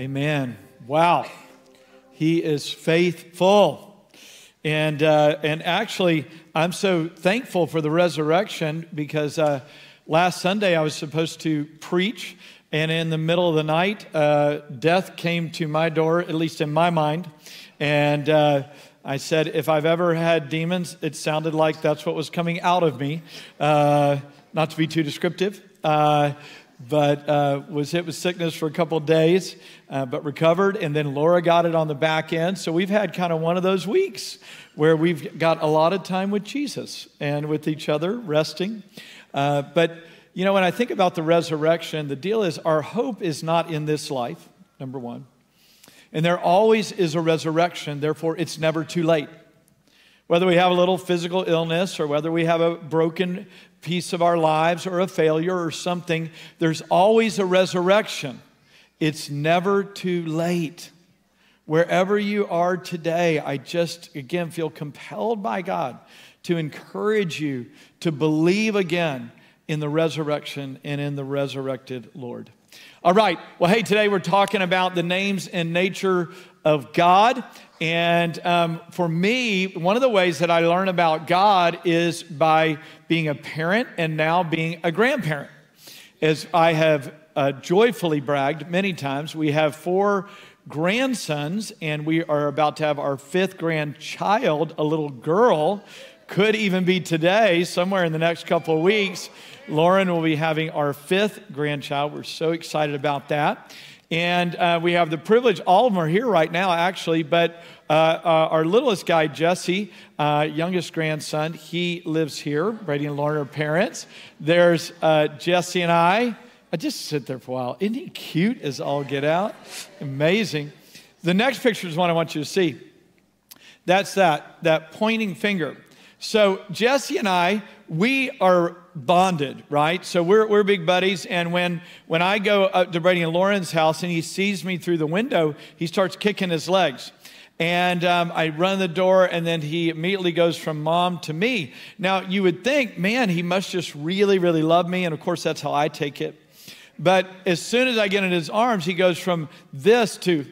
Amen. Wow. He is faithful. And, uh, and actually, I'm so thankful for the resurrection because uh, last Sunday I was supposed to preach, and in the middle of the night, uh, death came to my door, at least in my mind. And uh, I said, if I've ever had demons, it sounded like that's what was coming out of me. Uh, not to be too descriptive. But uh, was hit with sickness for a couple days, uh, but recovered. And then Laura got it on the back end. So we've had kind of one of those weeks where we've got a lot of time with Jesus and with each other, resting. Uh, but, you know, when I think about the resurrection, the deal is our hope is not in this life, number one. And there always is a resurrection, therefore, it's never too late. Whether we have a little physical illness or whether we have a broken piece of our lives or a failure or something, there's always a resurrection. It's never too late. Wherever you are today, I just, again, feel compelled by God to encourage you to believe again in the resurrection and in the resurrected Lord. All right. Well, hey, today we're talking about the names and nature of God. And um, for me, one of the ways that I learn about God is by being a parent and now being a grandparent. As I have uh, joyfully bragged many times, we have four grandsons, and we are about to have our fifth grandchild, a little girl. Could even be today, somewhere in the next couple of weeks. Lauren will be having our fifth grandchild. We're so excited about that. And uh, we have the privilege, all of them are here right now, actually, but uh, uh, our littlest guy, Jesse, uh, youngest grandson, he lives here. Brady and Lauren are parents. There's uh, Jesse and I. I just sit there for a while. Isn't he cute as all get out? Amazing. The next picture is one I want you to see. That's that, that pointing finger. So Jesse and I, we are bonded, right? So we're, we're big buddies. And when, when I go up to Brady and Lauren's house and he sees me through the window, he starts kicking his legs. And um, I run the door, and then he immediately goes from mom to me. Now, you would think, man, he must just really, really love me. And of course, that's how I take it. But as soon as I get in his arms, he goes from this to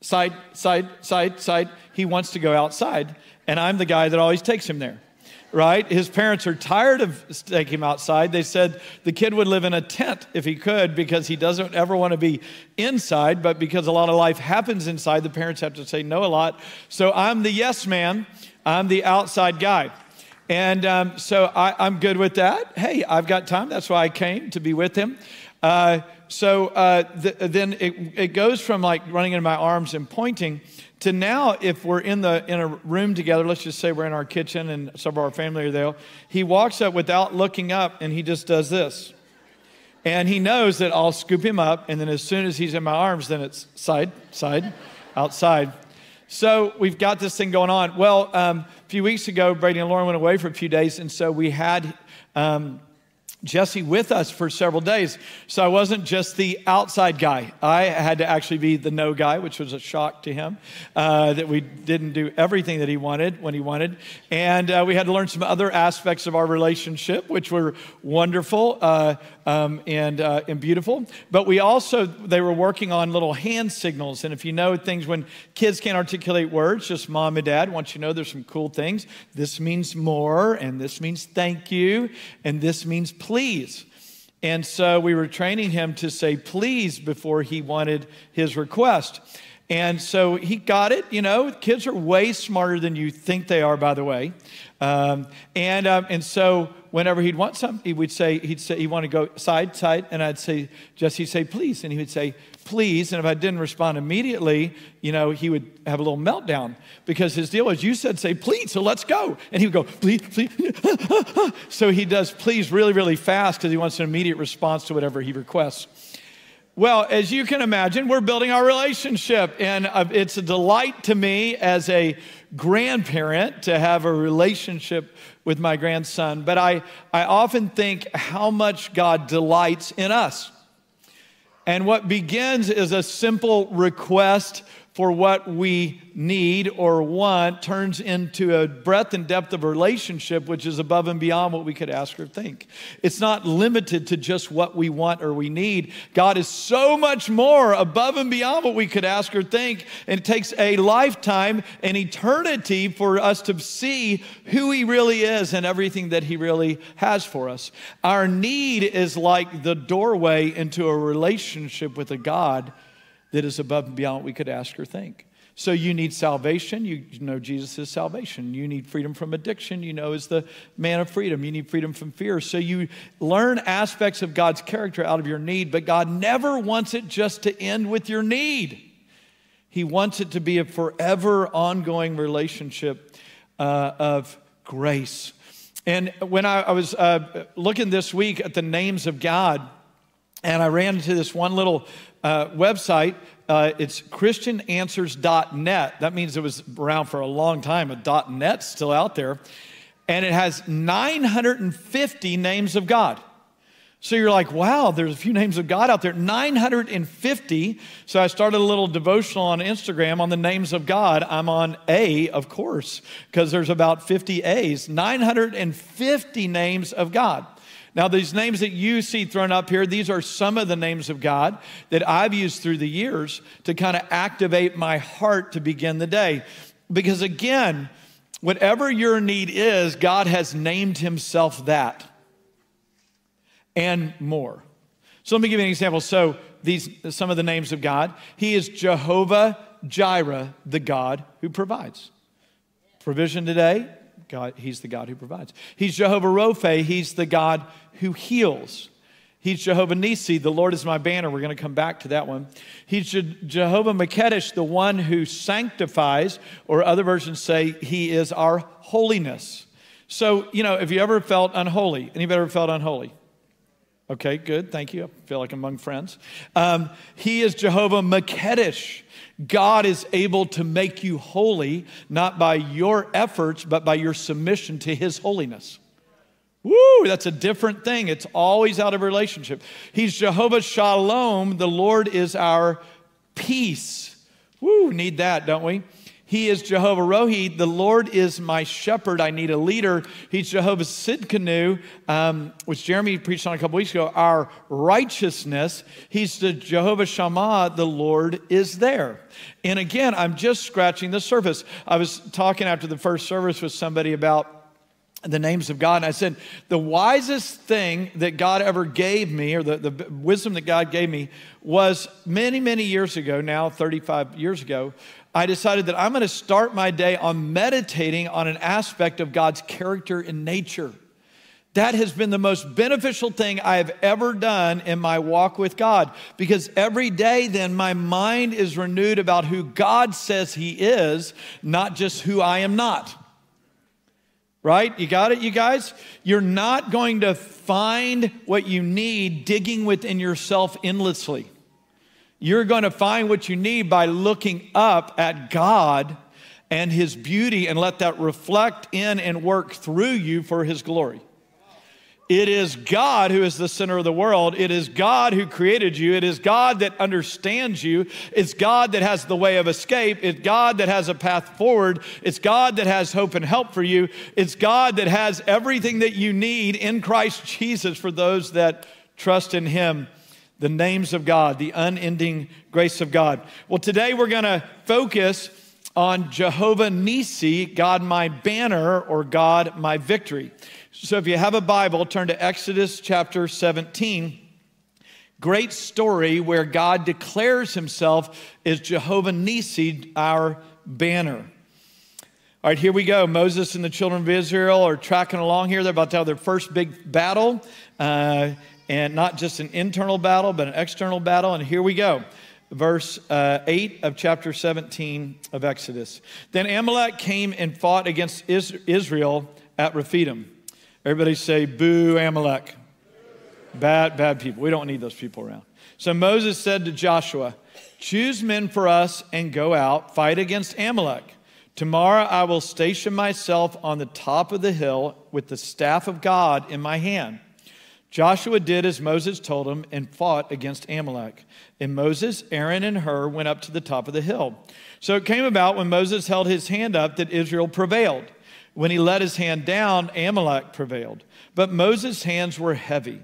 side, side, side, side. He wants to go outside. And I'm the guy that always takes him there right? His parents are tired of taking him outside. They said the kid would live in a tent if he could because he doesn't ever want to be inside, but because a lot of life happens inside, the parents have to say no a lot. So I'm the yes man, I'm the outside guy. And um, so I, am good with that. Hey, I've got time. That's why I came to be with him. Uh, so uh, th- then it, it goes from like running into my arms and pointing to now if we're in the in a room together let's just say we're in our kitchen and some of our family are there he walks up without looking up and he just does this. And he knows that i'll scoop him up and then as soon as he's in my arms then it's side side outside. So we've got this thing going on. Well um, a few weeks ago brady and lauren went away for a few days and so we had um, Jesse with us for several days. So I wasn't just the outside guy. I had to actually be the no guy, which was a shock to him uh, that we didn't do everything that he wanted when he wanted. And uh, we had to learn some other aspects of our relationship, which were wonderful uh, um, and, uh, and beautiful. But we also, they were working on little hand signals. And if you know things when kids can't articulate words, just mom and dad want you know there's some cool things. This means more, and this means thank you, and this means please please. And so we were training him to say please before he wanted his request. And so he got it. You know, kids are way smarter than you think they are, by the way. Um, and, um, and so whenever he'd want something, he would say, he'd say, he want to go side, side. And I'd say, Jesse, say please. And he would say, please. And if I didn't respond immediately, you know, he would have a little meltdown because his deal was, you said, say, please, so let's go. And he would go, please, please. so he does please really, really fast because he wants an immediate response to whatever he requests. Well, as you can imagine, we're building our relationship, and uh, it's a delight to me as a grandparent to have a relationship with my grandson. But I, I often think how much God delights in us. And what begins is a simple request for what we need or want turns into a breadth and depth of relationship which is above and beyond what we could ask or think. It's not limited to just what we want or we need. God is so much more above and beyond what we could ask or think. And it takes a lifetime, an eternity for us to see who He really is and everything that He really has for us. Our need is like the doorway into a relationship with a God that is above and beyond what we could ask or think. So you need salvation. You know Jesus is salvation. You need freedom from addiction. You know is the man of freedom. You need freedom from fear. So you learn aspects of God's character out of your need, but God never wants it just to end with your need. He wants it to be a forever ongoing relationship uh, of grace. And when I, I was uh, looking this week at the names of God, and I ran into this one little uh, website. Uh, it's christiananswers.net. That means it was around for a long time. A .net still out there. And it has 950 names of God. So you're like, wow, there's a few names of God out there. 950. So I started a little devotional on Instagram on the names of God. I'm on A, of course, because there's about 50 A's. 950 names of God. Now, these names that you see thrown up here, these are some of the names of God that I've used through the years to kind of activate my heart to begin the day. Because again, whatever your need is, God has named Himself that and more. So let me give you an example. So these some of the names of God. He is Jehovah Jireh, the God who provides. Provision today, God, he's the God who provides. He's Jehovah Rophe, he's the God who heals. He's Jehovah Nissi, the Lord is my banner. We're going to come back to that one. He's Je- Jehovah Makedesh, the one who sanctifies, or other versions say he is our holiness. So, you know, have you ever felt unholy? Anybody ever felt unholy? Okay, good. Thank you. I feel like I'm among friends. Um, he is Jehovah Makedesh. God is able to make you holy, not by your efforts, but by your submission to His holiness. Woo, that's a different thing. It's always out of relationship. He's Jehovah Shalom. The Lord is our peace. Woo, need that, don't we? He is Jehovah Rohi. The Lord is my shepherd. I need a leader. He's Jehovah Sidkenu, um, which Jeremy preached on a couple weeks ago, our righteousness. He's the Jehovah Shammah. The Lord is there. And again, I'm just scratching the surface. I was talking after the first service with somebody about the names of God. And I said, the wisest thing that God ever gave me, or the, the wisdom that God gave me, was many, many years ago, now 35 years ago, I decided that I'm going to start my day on meditating on an aspect of God's character and nature. That has been the most beneficial thing I have ever done in my walk with God because every day then my mind is renewed about who God says He is, not just who I am not. Right? You got it, you guys? You're not going to find what you need digging within yourself endlessly. You're going to find what you need by looking up at God and His beauty and let that reflect in and work through you for His glory. It is God who is the center of the world. It is God who created you. It is God that understands you. It's God that has the way of escape. It's God that has a path forward. It's God that has hope and help for you. It's God that has everything that you need in Christ Jesus for those that trust in Him the names of God, the unending grace of God. Well, today we're going to focus on Jehovah Nissi, God my banner, or God my victory. So if you have a Bible, turn to Exodus chapter 17. Great story where God declares himself as Jehovah Nissi, our banner. All right, here we go. Moses and the children of Israel are tracking along here. They're about to have their first big battle. Uh, and not just an internal battle, but an external battle. And here we go. Verse uh, 8 of chapter 17 of Exodus. Then Amalek came and fought against Israel at Rephidim. Everybody say, Boo, Amalek. Bad, bad people. We don't need those people around. So Moses said to Joshua, Choose men for us and go out, fight against Amalek. Tomorrow I will station myself on the top of the hill with the staff of God in my hand. Joshua did as Moses told him and fought against Amalek. And Moses, Aaron, and Hur went up to the top of the hill. So it came about when Moses held his hand up that Israel prevailed. When he let his hand down, Amalek prevailed. But Moses' hands were heavy.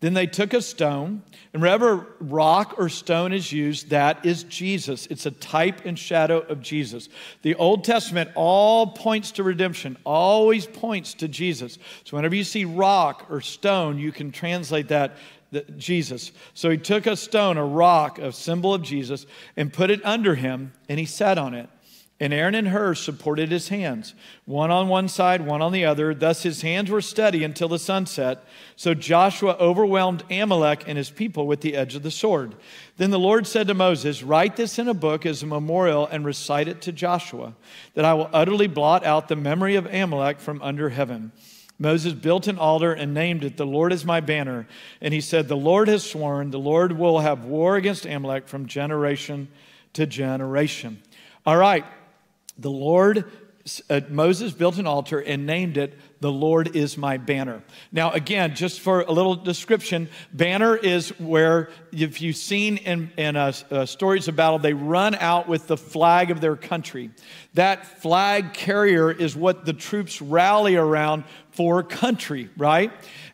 Then they took a stone, and wherever rock or stone is used, that is Jesus. It's a type and shadow of Jesus. The Old Testament all points to redemption, always points to Jesus. So whenever you see rock or stone, you can translate that that Jesus. So he took a stone, a rock, a symbol of Jesus, and put it under him, and he sat on it. And Aaron and Hur supported his hands, one on one side, one on the other. Thus his hands were steady until the sunset. So Joshua overwhelmed Amalek and his people with the edge of the sword. Then the Lord said to Moses, Write this in a book as a memorial and recite it to Joshua, that I will utterly blot out the memory of Amalek from under heaven. Moses built an altar and named it, The Lord is my banner. And he said, The Lord has sworn, the Lord will have war against Amalek from generation to generation. All right. The Lord, uh, Moses built an altar and named it, The Lord is my banner. Now, again, just for a little description, banner is where, if you've seen in, in uh, uh, stories of battle, they run out with the flag of their country. That flag carrier is what the troops rally around for country, right?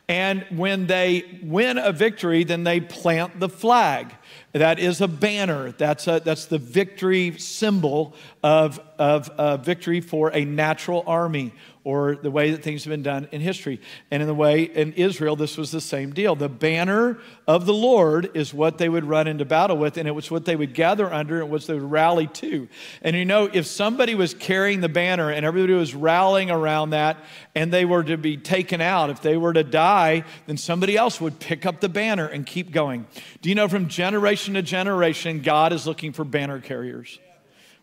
And when they win a victory, then they plant the flag. That is a banner. That's, a, that's the victory symbol of, of victory for a natural army or the way that things have been done in history. And in the way in Israel, this was the same deal. The banner of the Lord is what they would run into battle with, and it was what they would gather under and what they would rally to. And you know, if somebody was carrying the banner and everybody was rallying around that, and they were to be taken out, if they were to die, then somebody else would pick up the banner and keep going. Do you know from generation to generation, God is looking for banner carriers?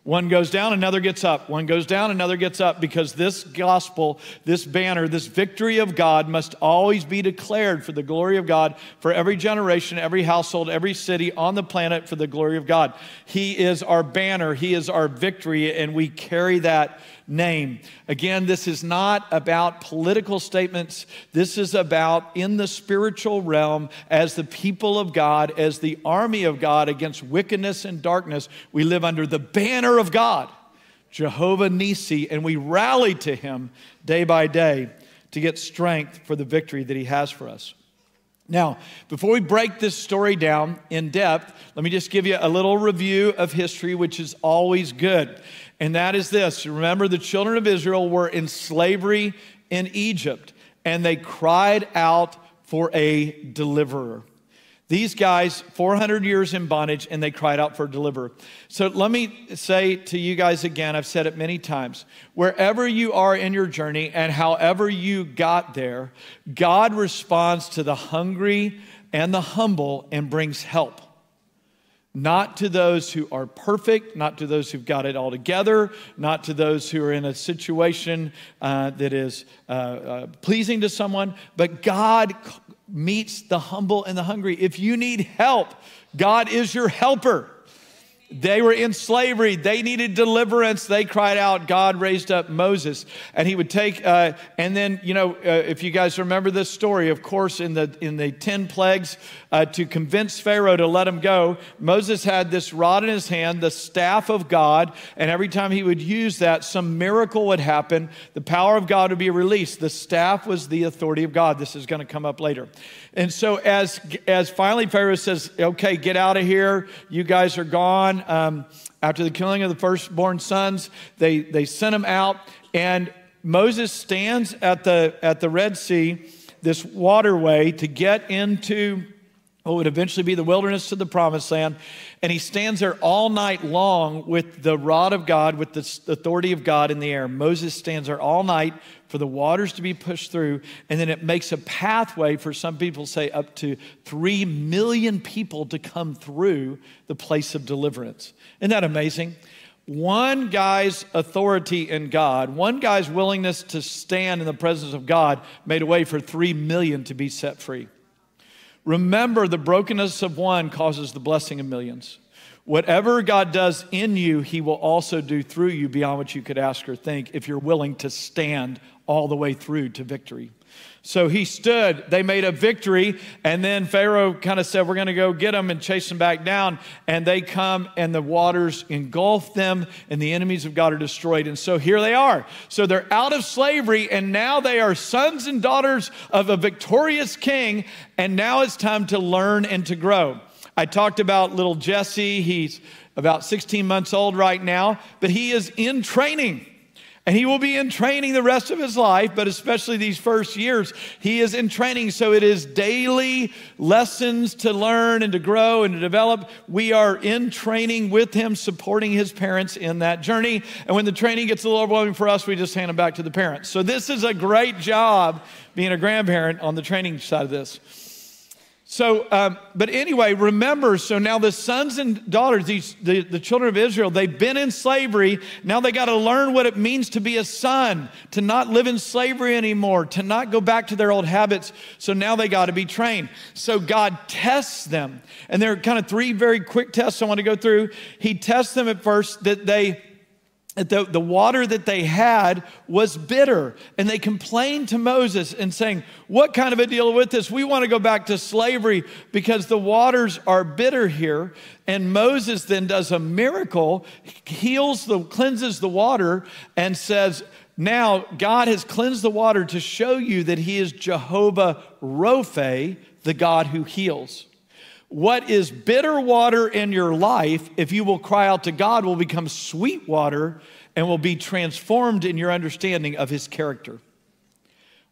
One goes down, another gets up. One goes down, another gets up because this gospel, this banner, this victory of God must always be declared for the glory of God for every generation, every household, every city on the planet for the glory of God. He is our banner, He is our victory, and we carry that name. Again, this is not about political statements. This is about in the spiritual realm, as the people of God, as the army of God against wickedness and darkness, we live under the banner of God, Jehovah Nissi, and we rally to him day by day to get strength for the victory that he has for us. Now, before we break this story down in depth, let me just give you a little review of history, which is always good. And that is this remember, the children of Israel were in slavery in Egypt, and they cried out for a deliverer. These guys, 400 years in bondage, and they cried out for a deliverer. So let me say to you guys again, I've said it many times wherever you are in your journey and however you got there, God responds to the hungry and the humble and brings help. Not to those who are perfect, not to those who've got it all together, not to those who are in a situation uh, that is uh, uh, pleasing to someone, but God meets the humble and the hungry. If you need help, God is your helper. They were in slavery. They needed deliverance. They cried out. God raised up Moses, and he would take. Uh, and then, you know, uh, if you guys remember this story, of course, in the in the ten plagues, uh, to convince Pharaoh to let him go, Moses had this rod in his hand, the staff of God, and every time he would use that, some miracle would happen. The power of God would be released. The staff was the authority of God. This is going to come up later. And so, as as finally Pharaoh says, "Okay, get out of here. You guys are gone." um, after the killing of the firstborn sons, they, they sent them out, and Moses stands at the, at the Red Sea, this waterway, to get into Oh, what would eventually be the wilderness to the promised land. And he stands there all night long with the rod of God, with the authority of God in the air. Moses stands there all night for the waters to be pushed through. And then it makes a pathway for some people say up to 3 million people to come through the place of deliverance. Isn't that amazing? One guy's authority in God, one guy's willingness to stand in the presence of God made a way for 3 million to be set free. Remember, the brokenness of one causes the blessing of millions. Whatever God does in you, He will also do through you beyond what you could ask or think if you're willing to stand all the way through to victory. So he stood, they made a victory, and then Pharaoh kind of said, We're going to go get them and chase them back down. And they come, and the waters engulf them, and the enemies of God are destroyed. And so here they are. So they're out of slavery, and now they are sons and daughters of a victorious king, and now it's time to learn and to grow. I talked about little Jesse. He's about 16 months old right now, but he is in training. And he will be in training the rest of his life, but especially these first years, he is in training. So it is daily lessons to learn and to grow and to develop. We are in training with him, supporting his parents in that journey. And when the training gets a little overwhelming for us, we just hand him back to the parents. So this is a great job being a grandparent on the training side of this. So, um, but anyway, remember, so now the sons and daughters, these, the, the children of Israel, they've been in slavery. Now they got to learn what it means to be a son, to not live in slavery anymore, to not go back to their old habits. So now they got to be trained. So God tests them. And there are kind of three very quick tests I want to go through. He tests them at first that they, the, the water that they had was bitter. And they complained to Moses and saying, What kind of a deal with this? We want to go back to slavery because the waters are bitter here. And Moses then does a miracle, heals the, cleanses the water, and says, Now God has cleansed the water to show you that He is Jehovah Rophe, the God who heals. What is bitter water in your life, if you will cry out to God, will become sweet water and will be transformed in your understanding of his character.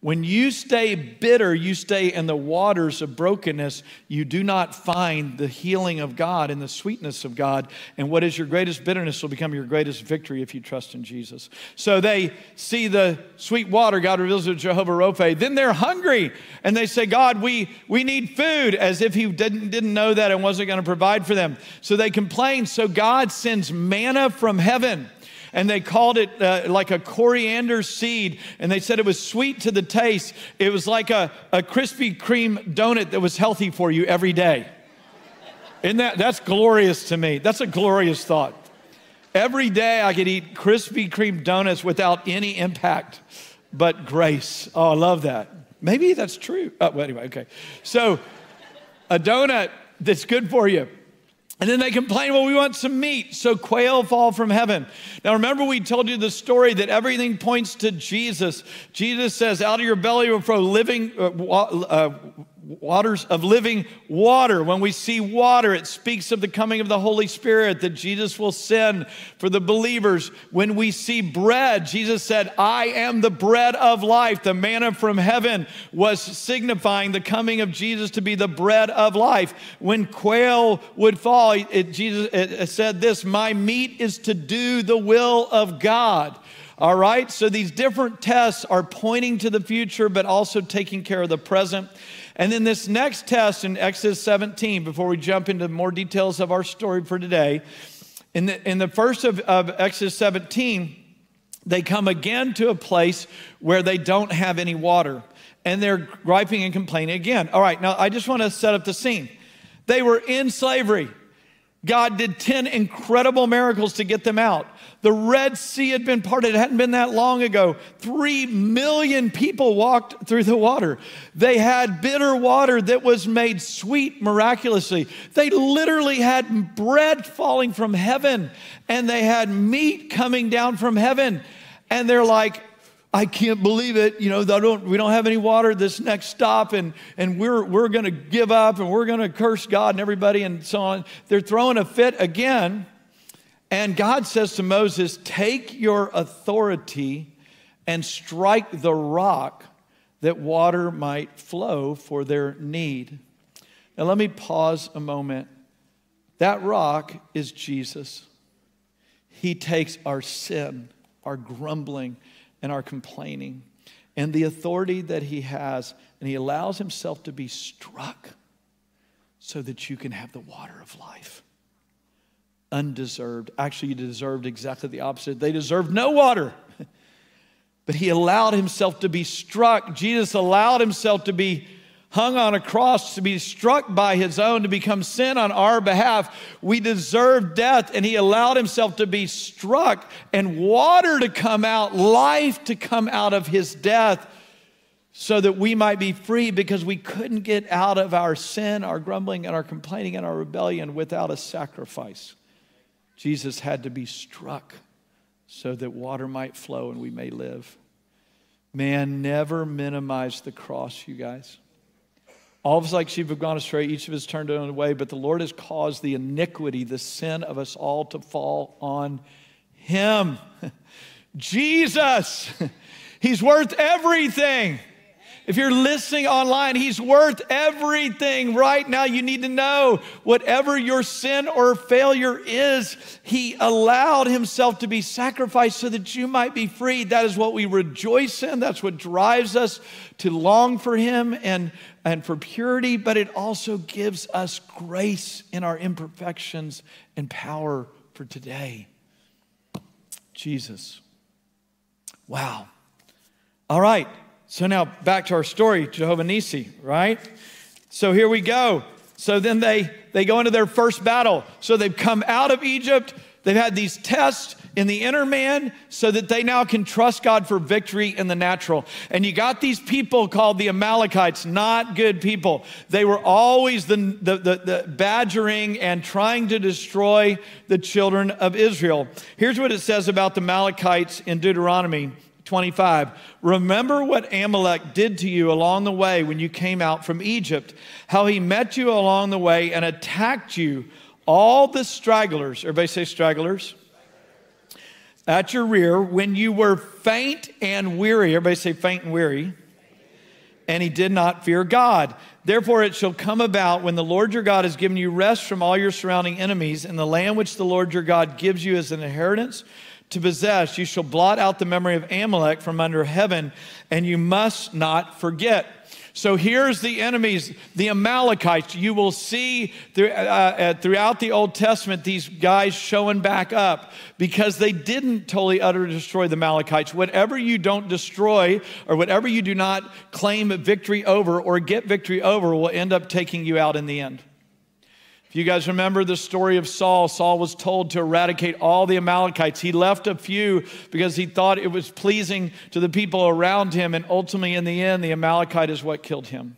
When you stay bitter, you stay in the waters of brokenness, you do not find the healing of God and the sweetness of God. And what is your greatest bitterness will become your greatest victory if you trust in Jesus. So they see the sweet water, God reveals to Jehovah Rophe. Then they're hungry and they say, God, we, we need food, as if He didn't, didn't know that and wasn't going to provide for them. So they complain. So God sends manna from heaven and they called it uh, like a coriander seed, and they said it was sweet to the taste. It was like a, a Krispy Kreme donut that was healthy for you every day. Isn't that, that's glorious to me. That's a glorious thought. Every day I could eat Krispy Kreme donuts without any impact but grace. Oh, I love that. Maybe that's true. Oh, well, anyway, okay. So, a donut that's good for you. And then they complain, well, we want some meat. So quail fall from heaven. Now, remember, we told you the story that everything points to Jesus. Jesus says, out of your belly will flow living, uh, uh, waters of living water. When we see water, it speaks of the coming of the Holy Spirit that Jesus will send for the believers. When we see bread, Jesus said, I am the bread of life. The manna from heaven was signifying the coming of Jesus to be the bread of life. When quail would fall, it, Jesus it said this My meat is to do the will of God. All right, so these different tests are pointing to the future, but also taking care of the present. And then this next test in Exodus 17, before we jump into more details of our story for today, in the, in the first of, of Exodus 17, they come again to a place where they don't have any water and they're griping and complaining again. All right, now I just want to set up the scene. They were in slavery. God did 10 incredible miracles to get them out. The Red Sea had been parted, it hadn't been that long ago. Three million people walked through the water. They had bitter water that was made sweet miraculously. They literally had bread falling from heaven and they had meat coming down from heaven. And they're like, I can't believe it. You know, don't, we don't have any water this next stop, and, and we're, we're going to give up and we're going to curse God and everybody and so on. They're throwing a fit again. And God says to Moses, Take your authority and strike the rock that water might flow for their need. Now, let me pause a moment. That rock is Jesus. He takes our sin, our grumbling, and our complaining, and the authority that He has, and He allows Himself to be struck so that you can have the water of life undeserved. Actually, you deserved exactly the opposite. They deserved no water. but he allowed himself to be struck. Jesus allowed himself to be hung on a cross, to be struck by his own, to become sin on our behalf. We deserved death, and he allowed himself to be struck and water to come out, life to come out of his death so that we might be free because we couldn't get out of our sin, our grumbling, and our complaining and our rebellion without a sacrifice. Jesus had to be struck so that water might flow and we may live. Man, never minimize the cross, you guys. All of us, like sheep, have gone astray. Each of us turned their own way, but the Lord has caused the iniquity, the sin of us all to fall on Him. Jesus, He's worth everything. If you're listening online, He's worth everything right now. You need to know whatever your sin or failure is, He allowed Himself to be sacrificed so that you might be freed. That is what we rejoice in. That's what drives us to long for Him and, and for purity, but it also gives us grace in our imperfections and power for today. Jesus. Wow. All right. So now back to our story, Jehovah Nissi, right? So here we go. So then they they go into their first battle. So they've come out of Egypt. They've had these tests in the inner man so that they now can trust God for victory in the natural. And you got these people called the Amalekites, not good people. They were always the, the, the, the badgering and trying to destroy the children of Israel. Here's what it says about the Amalekites in Deuteronomy 25. Remember what Amalek did to you along the way when you came out from Egypt, how he met you along the way and attacked you, all the stragglers. Everybody say stragglers. At your rear, when you were faint and weary. Everybody say faint and weary. And he did not fear God. Therefore, it shall come about when the Lord your God has given you rest from all your surrounding enemies in the land which the Lord your God gives you as an inheritance to possess, you shall blot out the memory of Amalek from under heaven, and you must not forget. So here's the enemies, the Amalekites. You will see uh, uh, throughout the Old Testament these guys showing back up because they didn't totally utterly destroy the Amalekites. Whatever you don't destroy or whatever you do not claim victory over or get victory over will end up taking you out in the end. If you guys remember the story of Saul, Saul was told to eradicate all the Amalekites. He left a few because he thought it was pleasing to the people around him, and ultimately, in the end, the Amalekite is what killed him.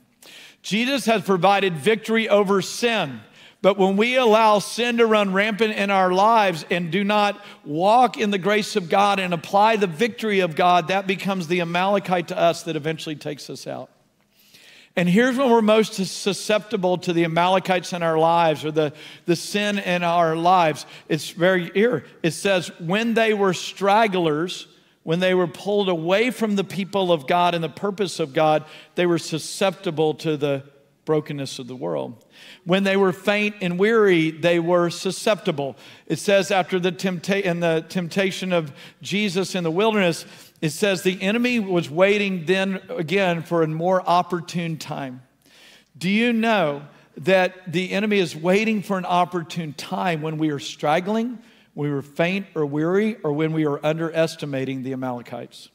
Jesus has provided victory over sin. But when we allow sin to run rampant in our lives and do not walk in the grace of God and apply the victory of God, that becomes the Amalekite to us that eventually takes us out. And here's when we're most susceptible to the Amalekites in our lives or the, the sin in our lives. It's very here. It says, when they were stragglers, when they were pulled away from the people of God and the purpose of God, they were susceptible to the brokenness of the world. When they were faint and weary, they were susceptible. It says after the, tempta- in the temptation of Jesus in the wilderness, it says the enemy was waiting then again for a more opportune time. Do you know that the enemy is waiting for an opportune time when we are straggling, when we are faint or weary, or when we are underestimating the Amalekites?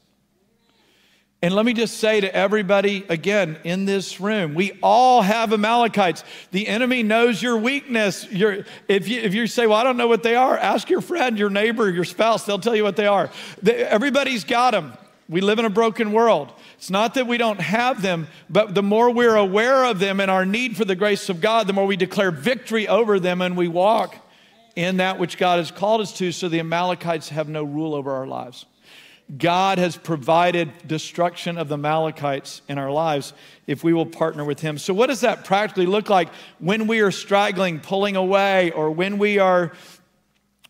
And let me just say to everybody again in this room, we all have Amalekites. The enemy knows your weakness. Your, if, you, if you say, Well, I don't know what they are, ask your friend, your neighbor, your spouse, they'll tell you what they are. Everybody's got them. We live in a broken world. It's not that we don't have them, but the more we're aware of them and our need for the grace of God, the more we declare victory over them and we walk in that which God has called us to, so the Amalekites have no rule over our lives. God has provided destruction of the Amalekites in our lives if we will partner with Him. So, what does that practically look like when we are straggling, pulling away, or when we are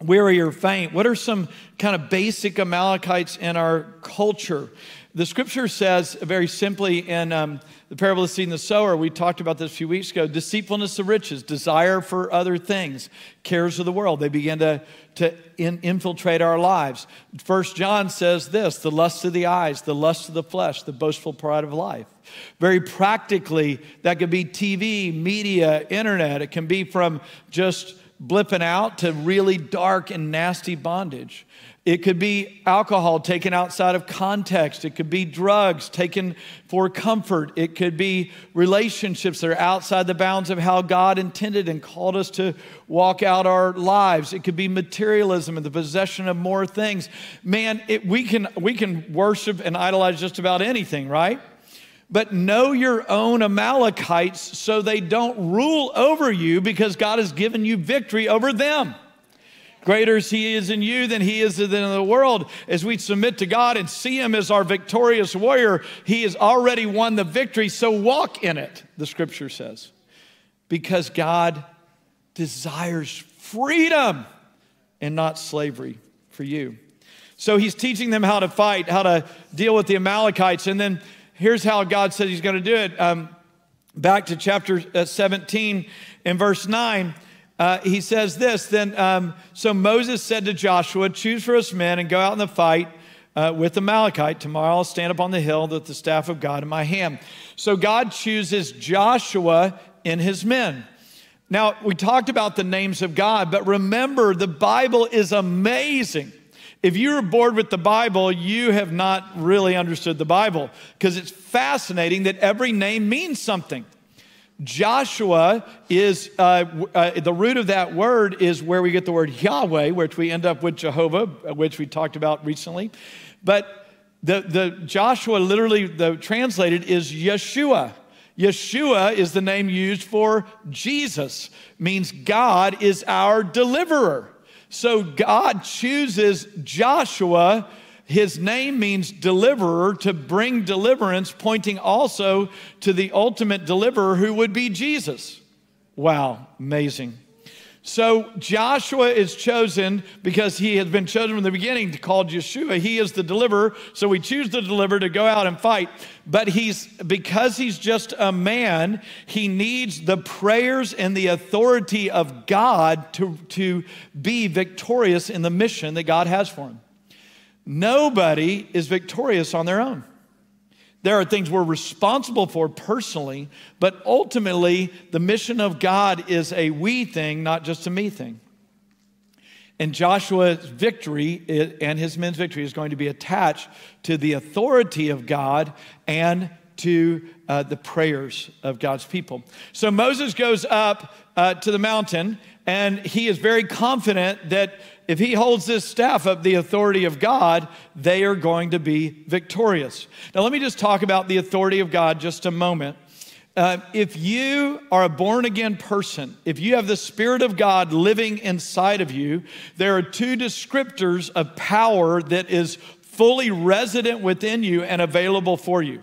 weary or faint? What are some kind of basic Amalekites in our culture? The scripture says very simply in um, the parable of the seed and the sower, we talked about this a few weeks ago deceitfulness of riches, desire for other things, cares of the world. They begin to, to in, infiltrate our lives. First John says this the lust of the eyes, the lust of the flesh, the boastful pride of life. Very practically, that could be TV, media, internet. It can be from just blipping out to really dark and nasty bondage. It could be alcohol taken outside of context. It could be drugs taken for comfort. It could be relationships that are outside the bounds of how God intended and called us to walk out our lives. It could be materialism and the possession of more things. Man, it, we, can, we can worship and idolize just about anything, right? But know your own Amalekites so they don't rule over you because God has given you victory over them. Greater is He is in you than He is in the world. As we submit to God and see Him as our victorious warrior, He has already won the victory, so walk in it, the scripture says. Because God desires freedom and not slavery for you. So He's teaching them how to fight, how to deal with the Amalekites. And then here's how God said He's going to do it. Um, back to chapter uh, 17 in verse 9 uh, he says this then um, so moses said to joshua choose for us men and go out in the fight uh, with the Amalekite. Tomorrow I'll stand up on the hill with the staff of God in my hand. So God chooses Joshua and his men. Now, we talked about the names of God, but remember, the Bible is amazing. If you're bored with the Bible, you have not really understood the Bible because it's fascinating that every name means something. Joshua is uh, uh, the root of that word is where we get the word Yahweh, which we end up with Jehovah, which we talked about recently. But the, the Joshua literally the translated is Yeshua. Yeshua is the name used for Jesus, means God is our deliverer. So God chooses Joshua his name means deliverer, to bring deliverance, pointing also to the ultimate deliverer who would be Jesus. Wow, amazing. So Joshua is chosen because he has been chosen from the beginning to call Yeshua. He is the deliverer. So we choose the deliverer to go out and fight. But he's because he's just a man, he needs the prayers and the authority of God to, to be victorious in the mission that God has for him. Nobody is victorious on their own. There are things we're responsible for personally, but ultimately, the mission of God is a we thing, not just a me thing. And Joshua's victory and his men's victory is going to be attached to the authority of God and to uh, the prayers of God's people. So Moses goes up uh, to the mountain, and he is very confident that if he holds this staff up the authority of God, they are going to be victorious. Now, let me just talk about the authority of God just a moment. Uh, if you are a born again person, if you have the Spirit of God living inside of you, there are two descriptors of power that is fully resident within you and available for you.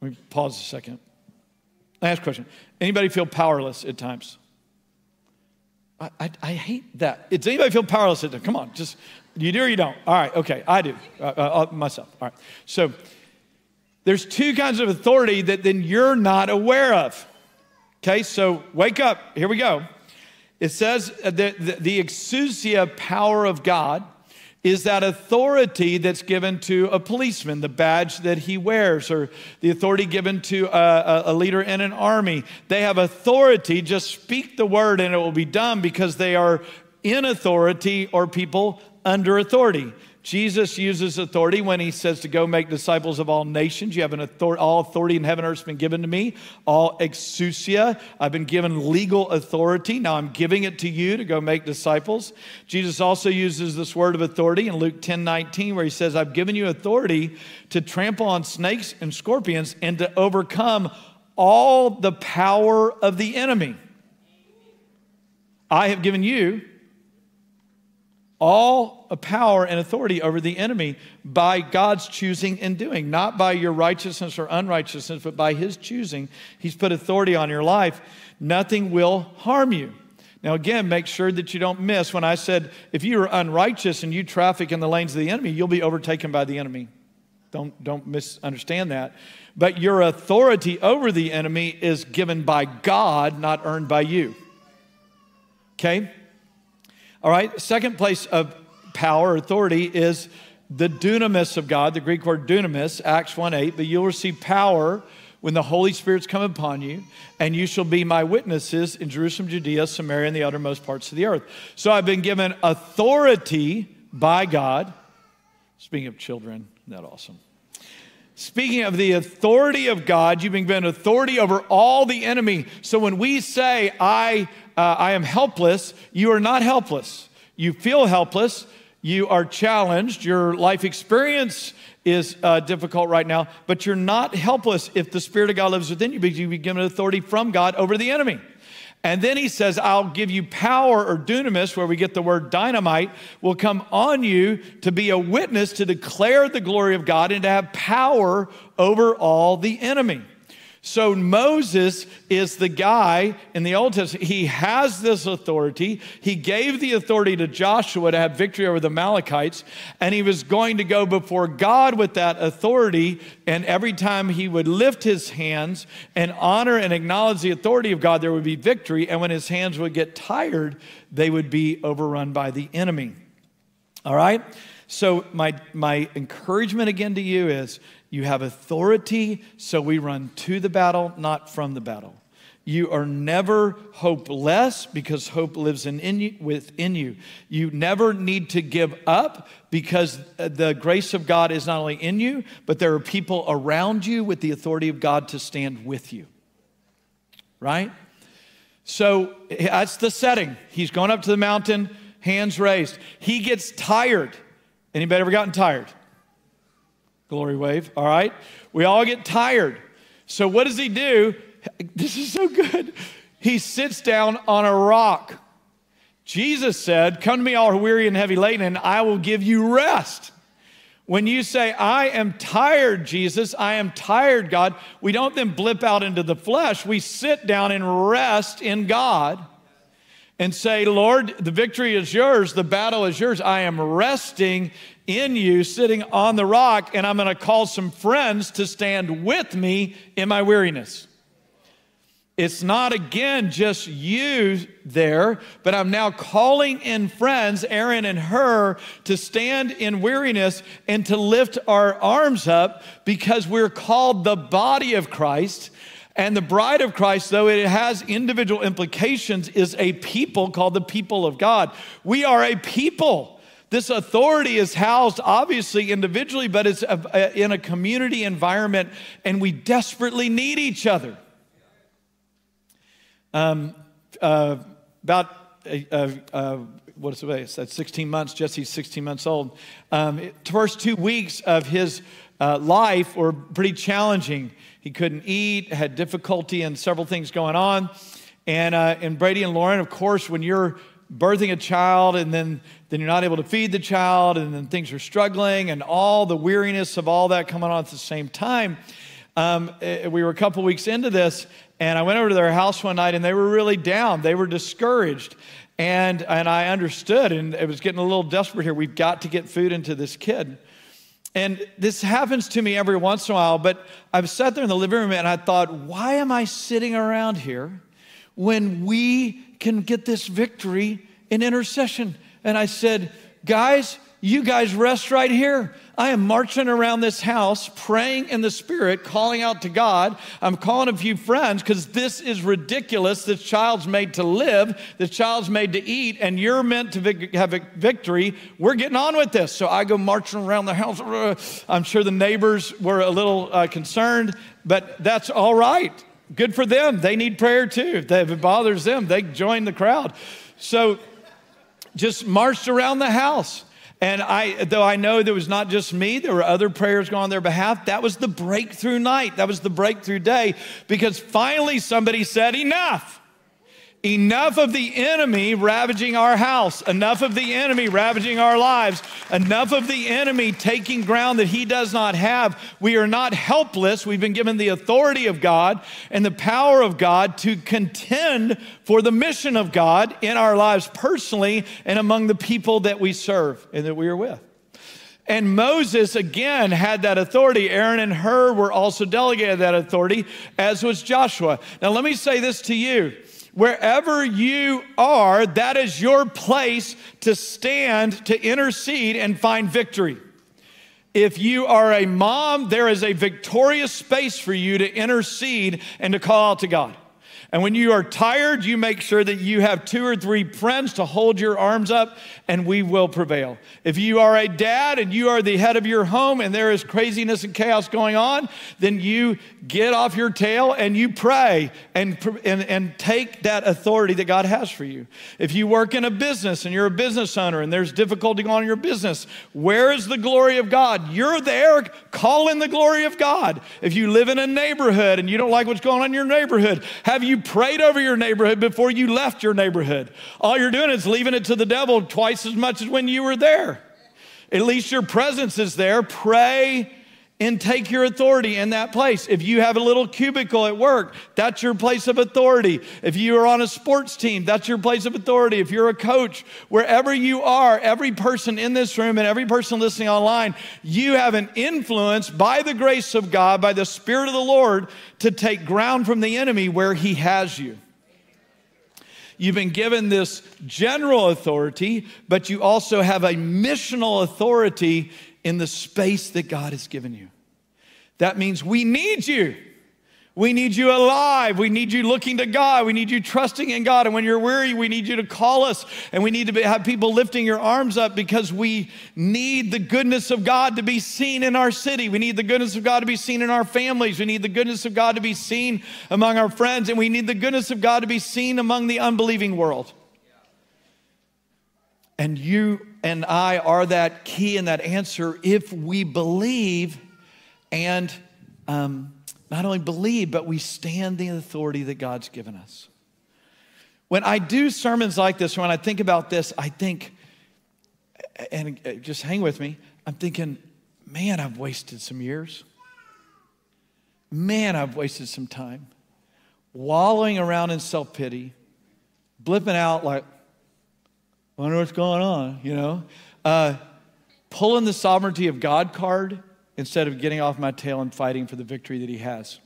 Let me pause a second. Last question. Anybody feel powerless at times? I, I, hate that. Does anybody feel powerless? Come on, just you do or you don't. All right, okay, I do uh, uh, uh, myself. All right, so there's two kinds of authority that then you're not aware of. Okay, so wake up. Here we go. It says that the, the exousia power of God is that authority that's given to a policeman, the badge that he wears, or the authority given to a, a, leader in an army. They have authority, just speak the word and it will be done because they are in authority or people under authority. Jesus uses authority when he says to go make disciples of all nations. You have an authority, all authority in heaven and earth has been given to me. All exousia, I've been given legal authority. Now I'm giving it to you to go make disciples. Jesus also uses this word of authority in Luke 10 19, where he says, I've given you authority to trample on snakes and scorpions and to overcome all the power of the enemy. I have given you all power and authority over the enemy by God's choosing and doing, not by your righteousness or unrighteousness, but by His choosing. He's put authority on your life. Nothing will harm you. Now, again, make sure that you don't miss when I said if you are unrighteous and you traffic in the lanes of the enemy, you'll be overtaken by the enemy. Don't, don't misunderstand that. But your authority over the enemy is given by God, not earned by you. Okay? All right, second place of power, authority is the dunamis of God, the Greek word dunamis, Acts 1 8. But you'll receive power when the Holy Spirit's come upon you, and you shall be my witnesses in Jerusalem, Judea, Samaria, and the uttermost parts of the earth. So I've been given authority by God. Speaking of children, isn't that awesome? Speaking of the authority of God, you've been given authority over all the enemy. So when we say, I, uh, I am helpless, you are not helpless. You feel helpless, you are challenged, your life experience is uh, difficult right now, but you're not helpless if the Spirit of God lives within you because you've been given authority from God over the enemy. And then he says, I'll give you power or dunamis, where we get the word dynamite, will come on you to be a witness, to declare the glory of God, and to have power over all the enemy. So Moses is the guy in the Old Testament. He has this authority. He gave the authority to Joshua to have victory over the Amalekites, and he was going to go before God with that authority. And every time he would lift his hands and honor and acknowledge the authority of God, there would be victory. And when his hands would get tired, they would be overrun by the enemy. All right? So, my, my encouragement again to you is you have authority, so we run to the battle, not from the battle. You are never hopeless because hope lives in, in you, within you. You never need to give up because uh, the grace of God is not only in you, but there are people around you with the authority of God to stand with you. Right? So that's the setting. He's going up to the mountain, hands raised. He gets tired. Anybody ever gotten tired? Glory wave. All right. We all get tired. So what does he do? This is so good. He sits down on a rock. Jesus said, Come to me, all weary and heavy laden, and I will give you rest. When you say, I am tired, Jesus, I am tired, God, we don't then blip out into the flesh. We sit down and rest in God and say, Lord, the victory is yours, the battle is yours. I am resting in you, sitting on the rock, and I'm going to call some friends to stand with me in my weariness. It's not again just you there, but I'm now calling in friends, Aaron and Hur, to stand in weariness and to lift our arms up because we're called the body of Christ. And the bride of Christ, though it has individual implications, is a people called the people of God. We are a people. This authority is housed obviously individually, but it's in a community environment, and we desperately need each other. Um, uh, about uh, uh, what is it? It's 16 months. Jesse's 16 months old. Um, first two weeks of his uh, life were pretty challenging. He couldn't eat, had difficulty, and several things going on. And, uh, and Brady and Lauren, of course, when you're birthing a child and then, then you're not able to feed the child and then things are struggling and all the weariness of all that coming on at the same time. Um, eh, we were a couple weeks into this and I went over to their house one night and they were really down. They were discouraged. And, and I understood and it was getting a little desperate here. We've got to get food into this kid. And this happens to me every once in a while, but I've sat there in the living room and I thought, why am I sitting around here when we can get this victory in intercession. And I said, Guys, you guys rest right here. I am marching around this house, praying in the Spirit, calling out to God. I'm calling a few friends because this is ridiculous. This child's made to live, this child's made to eat, and you're meant to have a victory. We're getting on with this. So I go marching around the house. I'm sure the neighbors were a little uh, concerned, but that's all right. Good for them. They need prayer too. If it bothers them, they join the crowd. So just marched around the house. And I, though I know there was not just me, there were other prayers going on their behalf. That was the breakthrough night. That was the breakthrough day because finally somebody said, Enough. Enough of the enemy ravaging our house, enough of the enemy ravaging our lives, enough of the enemy taking ground that he does not have. We are not helpless. We've been given the authority of God and the power of God to contend for the mission of God in our lives personally and among the people that we serve and that we are with. And Moses, again, had that authority. Aaron and Hur were also delegated that authority, as was Joshua. Now, let me say this to you wherever you are, that is your place to stand, to intercede, and find victory. If you are a mom, there is a victorious space for you to intercede and to call out to God. And when you are tired, you make sure that you have two or three friends to hold your arms up, and we will prevail. If you are a dad and you are the head of your home and there is craziness and chaos going on, then you get off your tail and you pray and, and, and take that authority that God has for you. If you work in a business and you're a business owner and there's difficulty going on in your business, where is the glory of God? You're there, call in the glory of God. If you live in a neighborhood and you don't like what's going on in your neighborhood, have you prayed over your neighborhood before you left your neighborhood? All you're doing is leaving it to the devil twice as much as when you were there. At least your presence is there. Pray and take your authority in that place. If you have a little cubicle at work, that's your place of authority. If you are on a sports team, that's your place of authority. If you're a coach, wherever you are, every person in this room and every person listening online, you have an influence by the grace of God, by the Spirit of the Lord, to take ground from the enemy where he has you. You've been given this general authority, but you also have a missional authority in the space that God has given you. That means we need you. We need you alive. We need you looking to God. We need you trusting in God. And when you're weary, we need you to call us. And we need to be, have people lifting your arms up because we need the goodness of God to be seen in our city. We need the goodness of God to be seen in our families. We need the goodness of God to be seen among our friends. And we need the goodness of God to be seen among the unbelieving world. And you and I are that key and that answer if we believe and um, not only believe, but we stand the authority that God's given us. When I do sermons like this, when I think about this, I think, and uh, just hang with me, I'm thinking, man, I've wasted some years. Man, I've wasted some time wallowing around in self pity, blipping out like, wonder what's going on, you know? Uh, pulling the sovereignty of God card instead of getting off my tail and fighting for the victory that He has.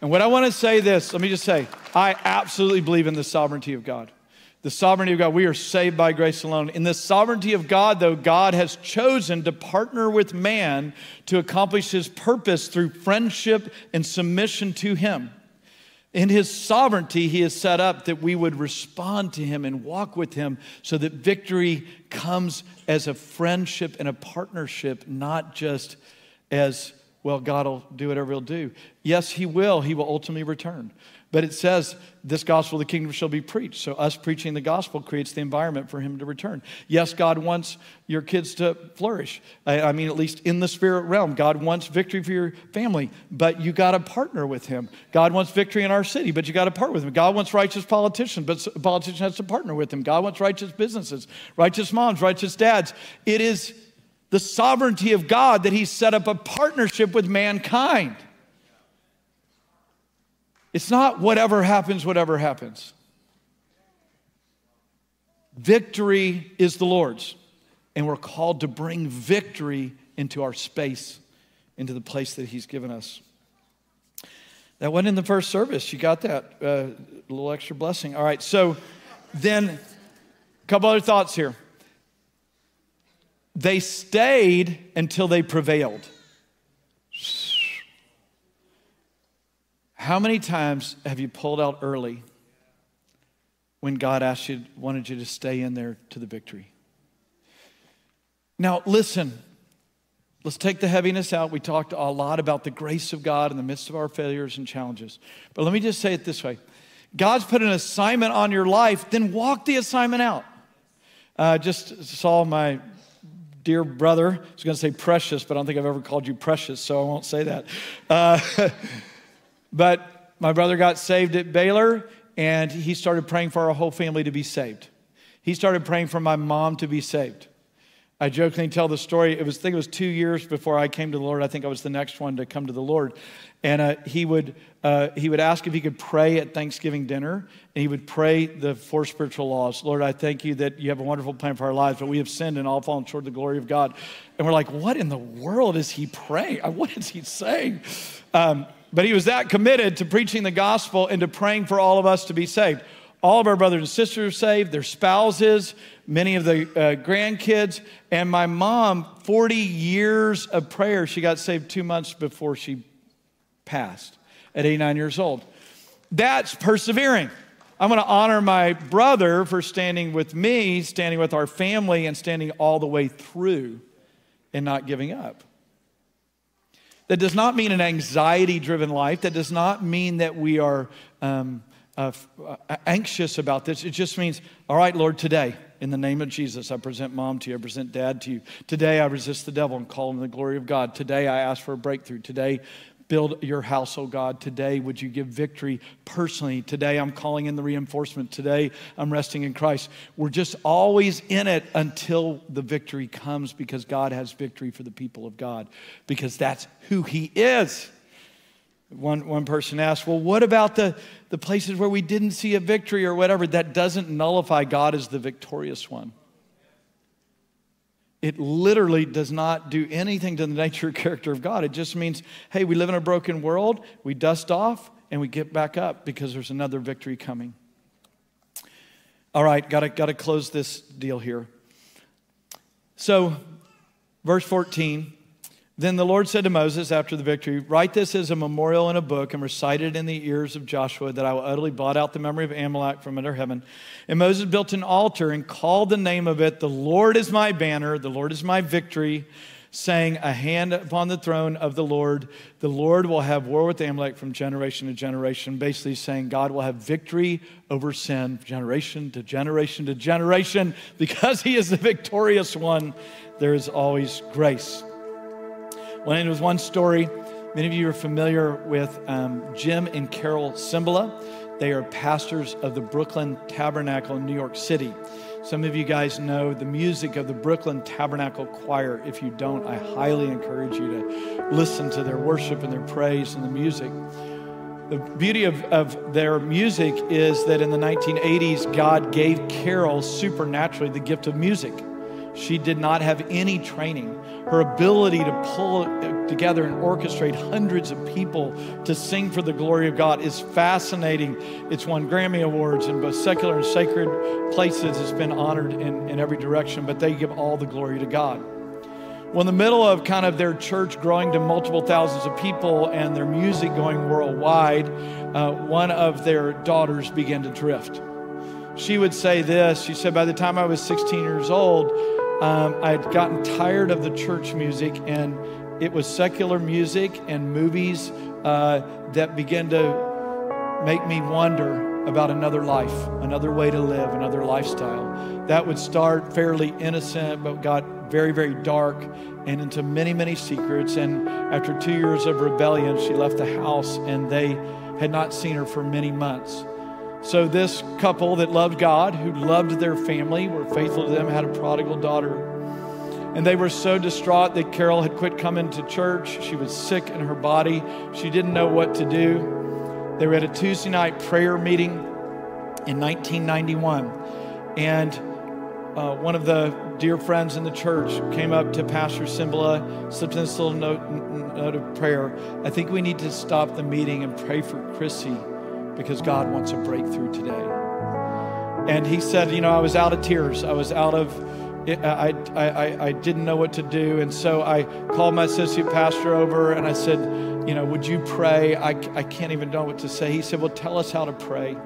And what I want to say this, let me just say, I absolutely believe in the sovereignty of God. The sovereignty of God. We are saved by grace alone. In the sovereignty of God, though, God has chosen to partner with man to accomplish his purpose through friendship and submission to him. In his sovereignty, he has set up that we would respond to him and walk with him so that victory comes as a friendship and a partnership, not just as, well, God will do whatever he'll do. Yes, he will. He will ultimately return. But it says, this gospel of the kingdom shall be preached. So, us preaching the gospel creates the environment for him to return. Yes, God wants your kids to flourish. I, I mean, at least in the spirit realm, God wants victory for your family, but you got to partner with him. God wants victory in our city, but you got to partner with him. God wants righteous politicians, but a politician has to partner with him. God wants righteous businesses, righteous moms, righteous dads. It is the sovereignty of God that he set up a partnership with mankind. It's not whatever happens, whatever happens. Victory is the Lord's, and we're called to bring victory into our space, into the place that He's given us. That went in the first service. You got that? Uh, little extra blessing. All right, so then a couple other thoughts here. They stayed until they prevailed. How many times have you pulled out early when God asked you, wanted you to stay in there to the victory? Now, listen, let's take the heaviness out. We talked a lot about the grace of God in the midst of our failures and challenges. But let me just say it this way God's put an assignment on your life, then walk the assignment out. I uh, just saw my dear brother, I was going to say precious, but I don't think I've ever called you precious, so I won't say that. Uh, But my brother got saved at Baylor, and he started praying for our whole family to be saved. He started praying for my mom to be saved. I jokingly tell the story. It was, I think it was two years before I came to the Lord. I think I was the next one to come to the Lord. And uh, he, would, uh, he would ask if he could pray at Thanksgiving dinner, and he would pray the four spiritual laws. Lord, I thank you that you have a wonderful plan for our lives, but we have sinned and all fallen short of the glory of God. And we're like, what in the world is he praying? What is he saying? Um, but he was that committed to preaching the gospel and to praying for all of us to be saved. All of our brothers and sisters are saved, their spouses, many of the uh, grandkids. And my mom, 40 years of prayer, she got saved two months before she passed at 89 years old. That's persevering. I'm going to honor my brother for standing with me, standing with our family, and standing all the way through and not giving up. That does not mean an anxiety driven life. That does not mean that we are um, uh, uh, anxious about this. It just means, all right, Lord, today, in the name of Jesus, I present mom to you, I present dad to you. Today, I resist the devil and call him the glory of God. Today, I ask for a breakthrough. Today, build your house, oh God. Today, would you give victory personally? Today, I'm calling in the reinforcement. Today, I'm resting in Christ. We're just always in it until the victory comes because God has victory for the people of God, because that's who He is. One, one person asked, Well, what about the, the places where we didn't see a victory or whatever? That doesn't nullify God as the victorious one. It literally does not do anything to the nature or character of God. It just means, hey, we live in a broken world, we dust off, and we get back up because there's another victory coming. All right, gotta, gotta close this deal here. So, verse 14 then the Lord said to Moses after the victory, Write this as a memorial in a book and recite it in the ears of Joshua, that I will utterly blot out the memory of Amalek from under heaven. And Moses built an altar and called the name of it, The Lord is my banner, the Lord is my victory, saying, A hand upon the throne of the Lord. The Lord will have war with Amalek from generation to generation. Basically saying, God will have victory over sin generation to generation to generation. Because he is the victorious one, there is always grace. Well, it was one story. Many of you are familiar with um, Jim and Carol Cymbala. They are pastors of the Brooklyn Tabernacle in New York City. Some of you guys know the music of the Brooklyn Tabernacle Choir. If you don't, I highly encourage you to listen to their worship and their praise and the music. The beauty of, of their music is that in the 1980s, God gave Carol supernaturally the gift of music. She did not have any training. Her ability to pull together and orchestrate hundreds of people to sing for the glory of God is fascinating. It's won Grammy Awards in both secular and sacred places. It's been honored in, in every direction, but they give all the glory to God. Well, in the middle of kind of their church growing to multiple thousands of people and their music going worldwide, uh, one of their daughters began to drift. She would say this She said, By the time I was 16 years old, um, I'd gotten tired of the church music, and it was secular music and movies uh, that began to make me wonder about another life, another way to live, another lifestyle. That would start fairly innocent, but got very, very dark and into many, many secrets. And after two years of rebellion, she left the house, and they had not seen her for many months. So, this couple that loved God, who loved their family, were faithful to them, had a prodigal daughter. And they were so distraught that Carol had quit coming to church. She was sick in her body. She didn't know what to do. They were at a Tuesday night prayer meeting in 1991. And uh, one of the dear friends in the church came up to Pastor Cymbala, slipped in this little note, note of prayer. I think we need to stop the meeting and pray for Chrissy because God wants a breakthrough today. And he said, You know, I was out of tears. I was out of, I, I, I didn't know what to do. And so I called my associate pastor over and I said, You know, would you pray? I, I can't even know what to say. He said, Well, tell us how to pray.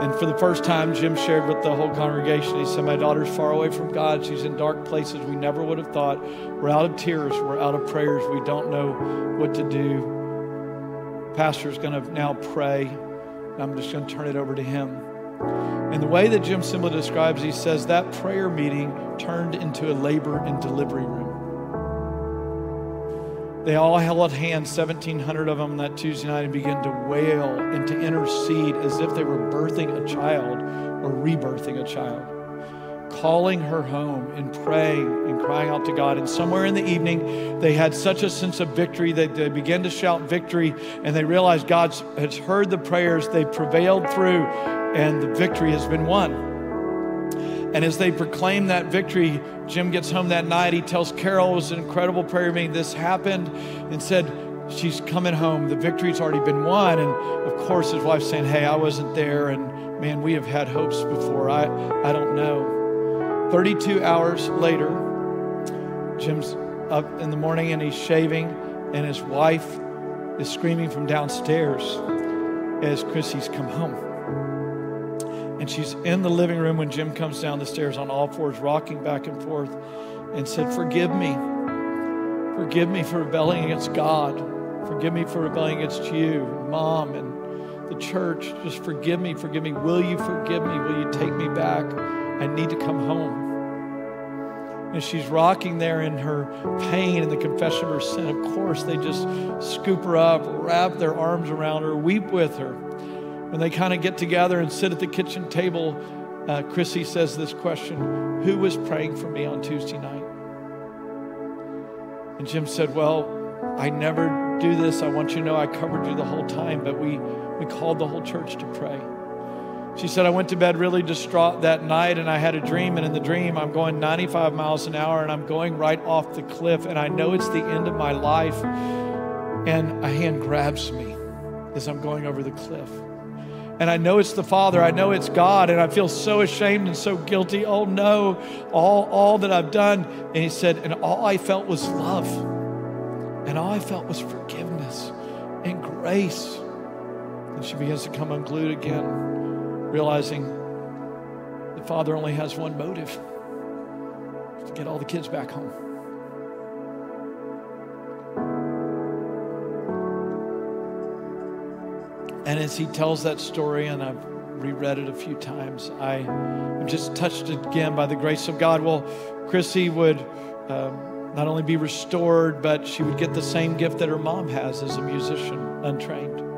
And for the first time, Jim shared with the whole congregation. He said, My daughter's far away from God. She's in dark places we never would have thought. We're out of tears. We're out of prayers. We don't know what to do. Pastor's going to now pray. I'm just going to turn it over to him. And the way that Jim Cymbala describes, he says that prayer meeting turned into a labor and delivery room. They all held hands, 1,700 of them that Tuesday night, and began to wail and to intercede as if they were birthing a child or rebirthing a child calling her home and praying and crying out to God. And somewhere in the evening, they had such a sense of victory that they began to shout victory and they realized God has heard the prayers, they prevailed through, and the victory has been won. And as they proclaim that victory, Jim gets home that night. He tells Carol it was an incredible prayer meeting. This happened and said, She's coming home. The victory's already been won. And of course, his wife's saying, Hey, I wasn't there. And man, we have had hopes before. I, I don't know. 32 hours later, Jim's up in the morning and he's shaving, and his wife is screaming from downstairs. as Chrissy's come home. And she's in the living room when Jim comes down the stairs on all fours, rocking back and forth, and said, Forgive me. Forgive me for rebelling against God. Forgive me for rebelling against you, mom, and the church. Just forgive me. Forgive me. Will you forgive me? Will you take me back? I need to come home. And she's rocking there in her pain and the confession of her sin. Of course, they just scoop her up, wrap their arms around her, weep with her. When they kind of get together and sit at the kitchen table, uh, Chrissy says this question Who was praying for me on Tuesday night? And Jim said, Well, I never do this. I want you to know I covered you the whole time, but we, we called the whole church to pray. She said, I went to bed really distraught that night and I had a dream. And in the dream, I'm going 95 miles an hour and I'm going right off the cliff. And I know it's the end of my life. And a hand grabs me as I'm going over the cliff. And I know it's the Father. I know it's God. And I feel so ashamed and so guilty. Oh no, all, all that I've done. And he said, and all I felt was love. And all I felt was forgiveness and grace. And she begins to come unglued again realizing the father only has one motive to get all the kids back home. And as he tells that story, and I've reread it a few times, I am just touched again by the grace of God. Well, Chrissy would um, not only be restored, but she would get the same gift that her mom has as a musician, untrained.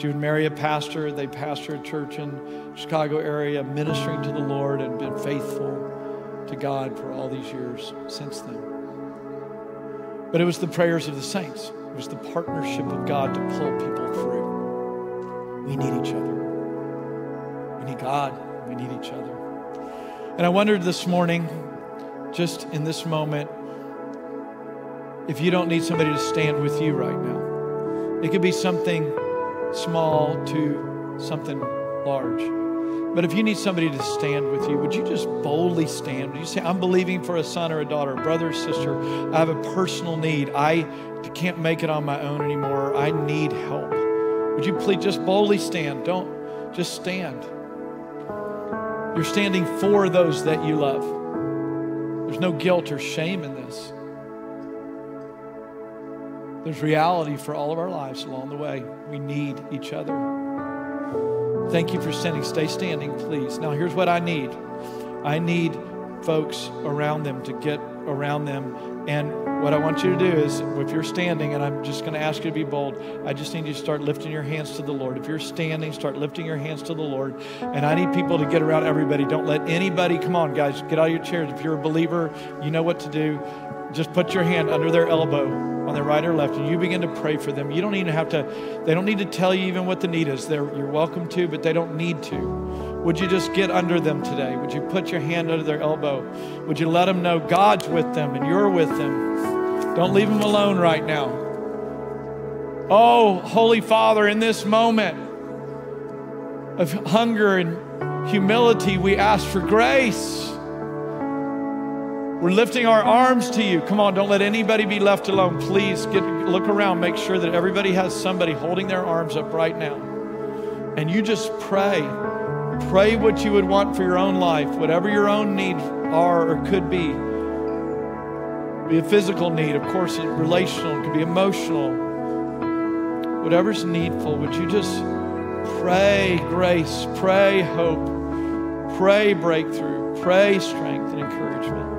She would marry a pastor. They pastor a church in Chicago area, ministering to the Lord and been faithful to God for all these years since then. But it was the prayers of the saints. It was the partnership of God to pull people through. We need each other. We need God. We need each other. And I wondered this morning, just in this moment, if you don't need somebody to stand with you right now. It could be something small to something large. But if you need somebody to stand with you, would you just boldly stand? Would you say, I'm believing for a son or a daughter, a brother or sister. I have a personal need. I can't make it on my own anymore. I need help. Would you please just boldly stand? Don't just stand. You're standing for those that you love. There's no guilt or shame in this. There's reality for all of our lives along the way. We need each other. Thank you for standing. Stay standing, please. Now, here's what I need I need folks around them to get around them. And what I want you to do is, if you're standing, and I'm just going to ask you to be bold, I just need you to start lifting your hands to the Lord. If you're standing, start lifting your hands to the Lord. And I need people to get around everybody. Don't let anybody, come on, guys, get out of your chairs. If you're a believer, you know what to do just put your hand under their elbow on their right or left and you begin to pray for them. You don't even have to they don't need to tell you even what the need is. They're, you're welcome to but they don't need to. Would you just get under them today? Would you put your hand under their elbow? Would you let them know god's with them and you're with them? Don't leave them alone right now. Oh holy father in this moment of hunger and humility we ask for grace we're lifting our arms to you. Come on, don't let anybody be left alone. Please get look around, make sure that everybody has somebody holding their arms up right now. And you just pray. Pray what you would want for your own life, whatever your own needs are or could be. Be a physical need, of course, relational, it could be emotional. Whatever's needful, would you just pray grace, pray hope, pray breakthrough, pray strength and encouragement.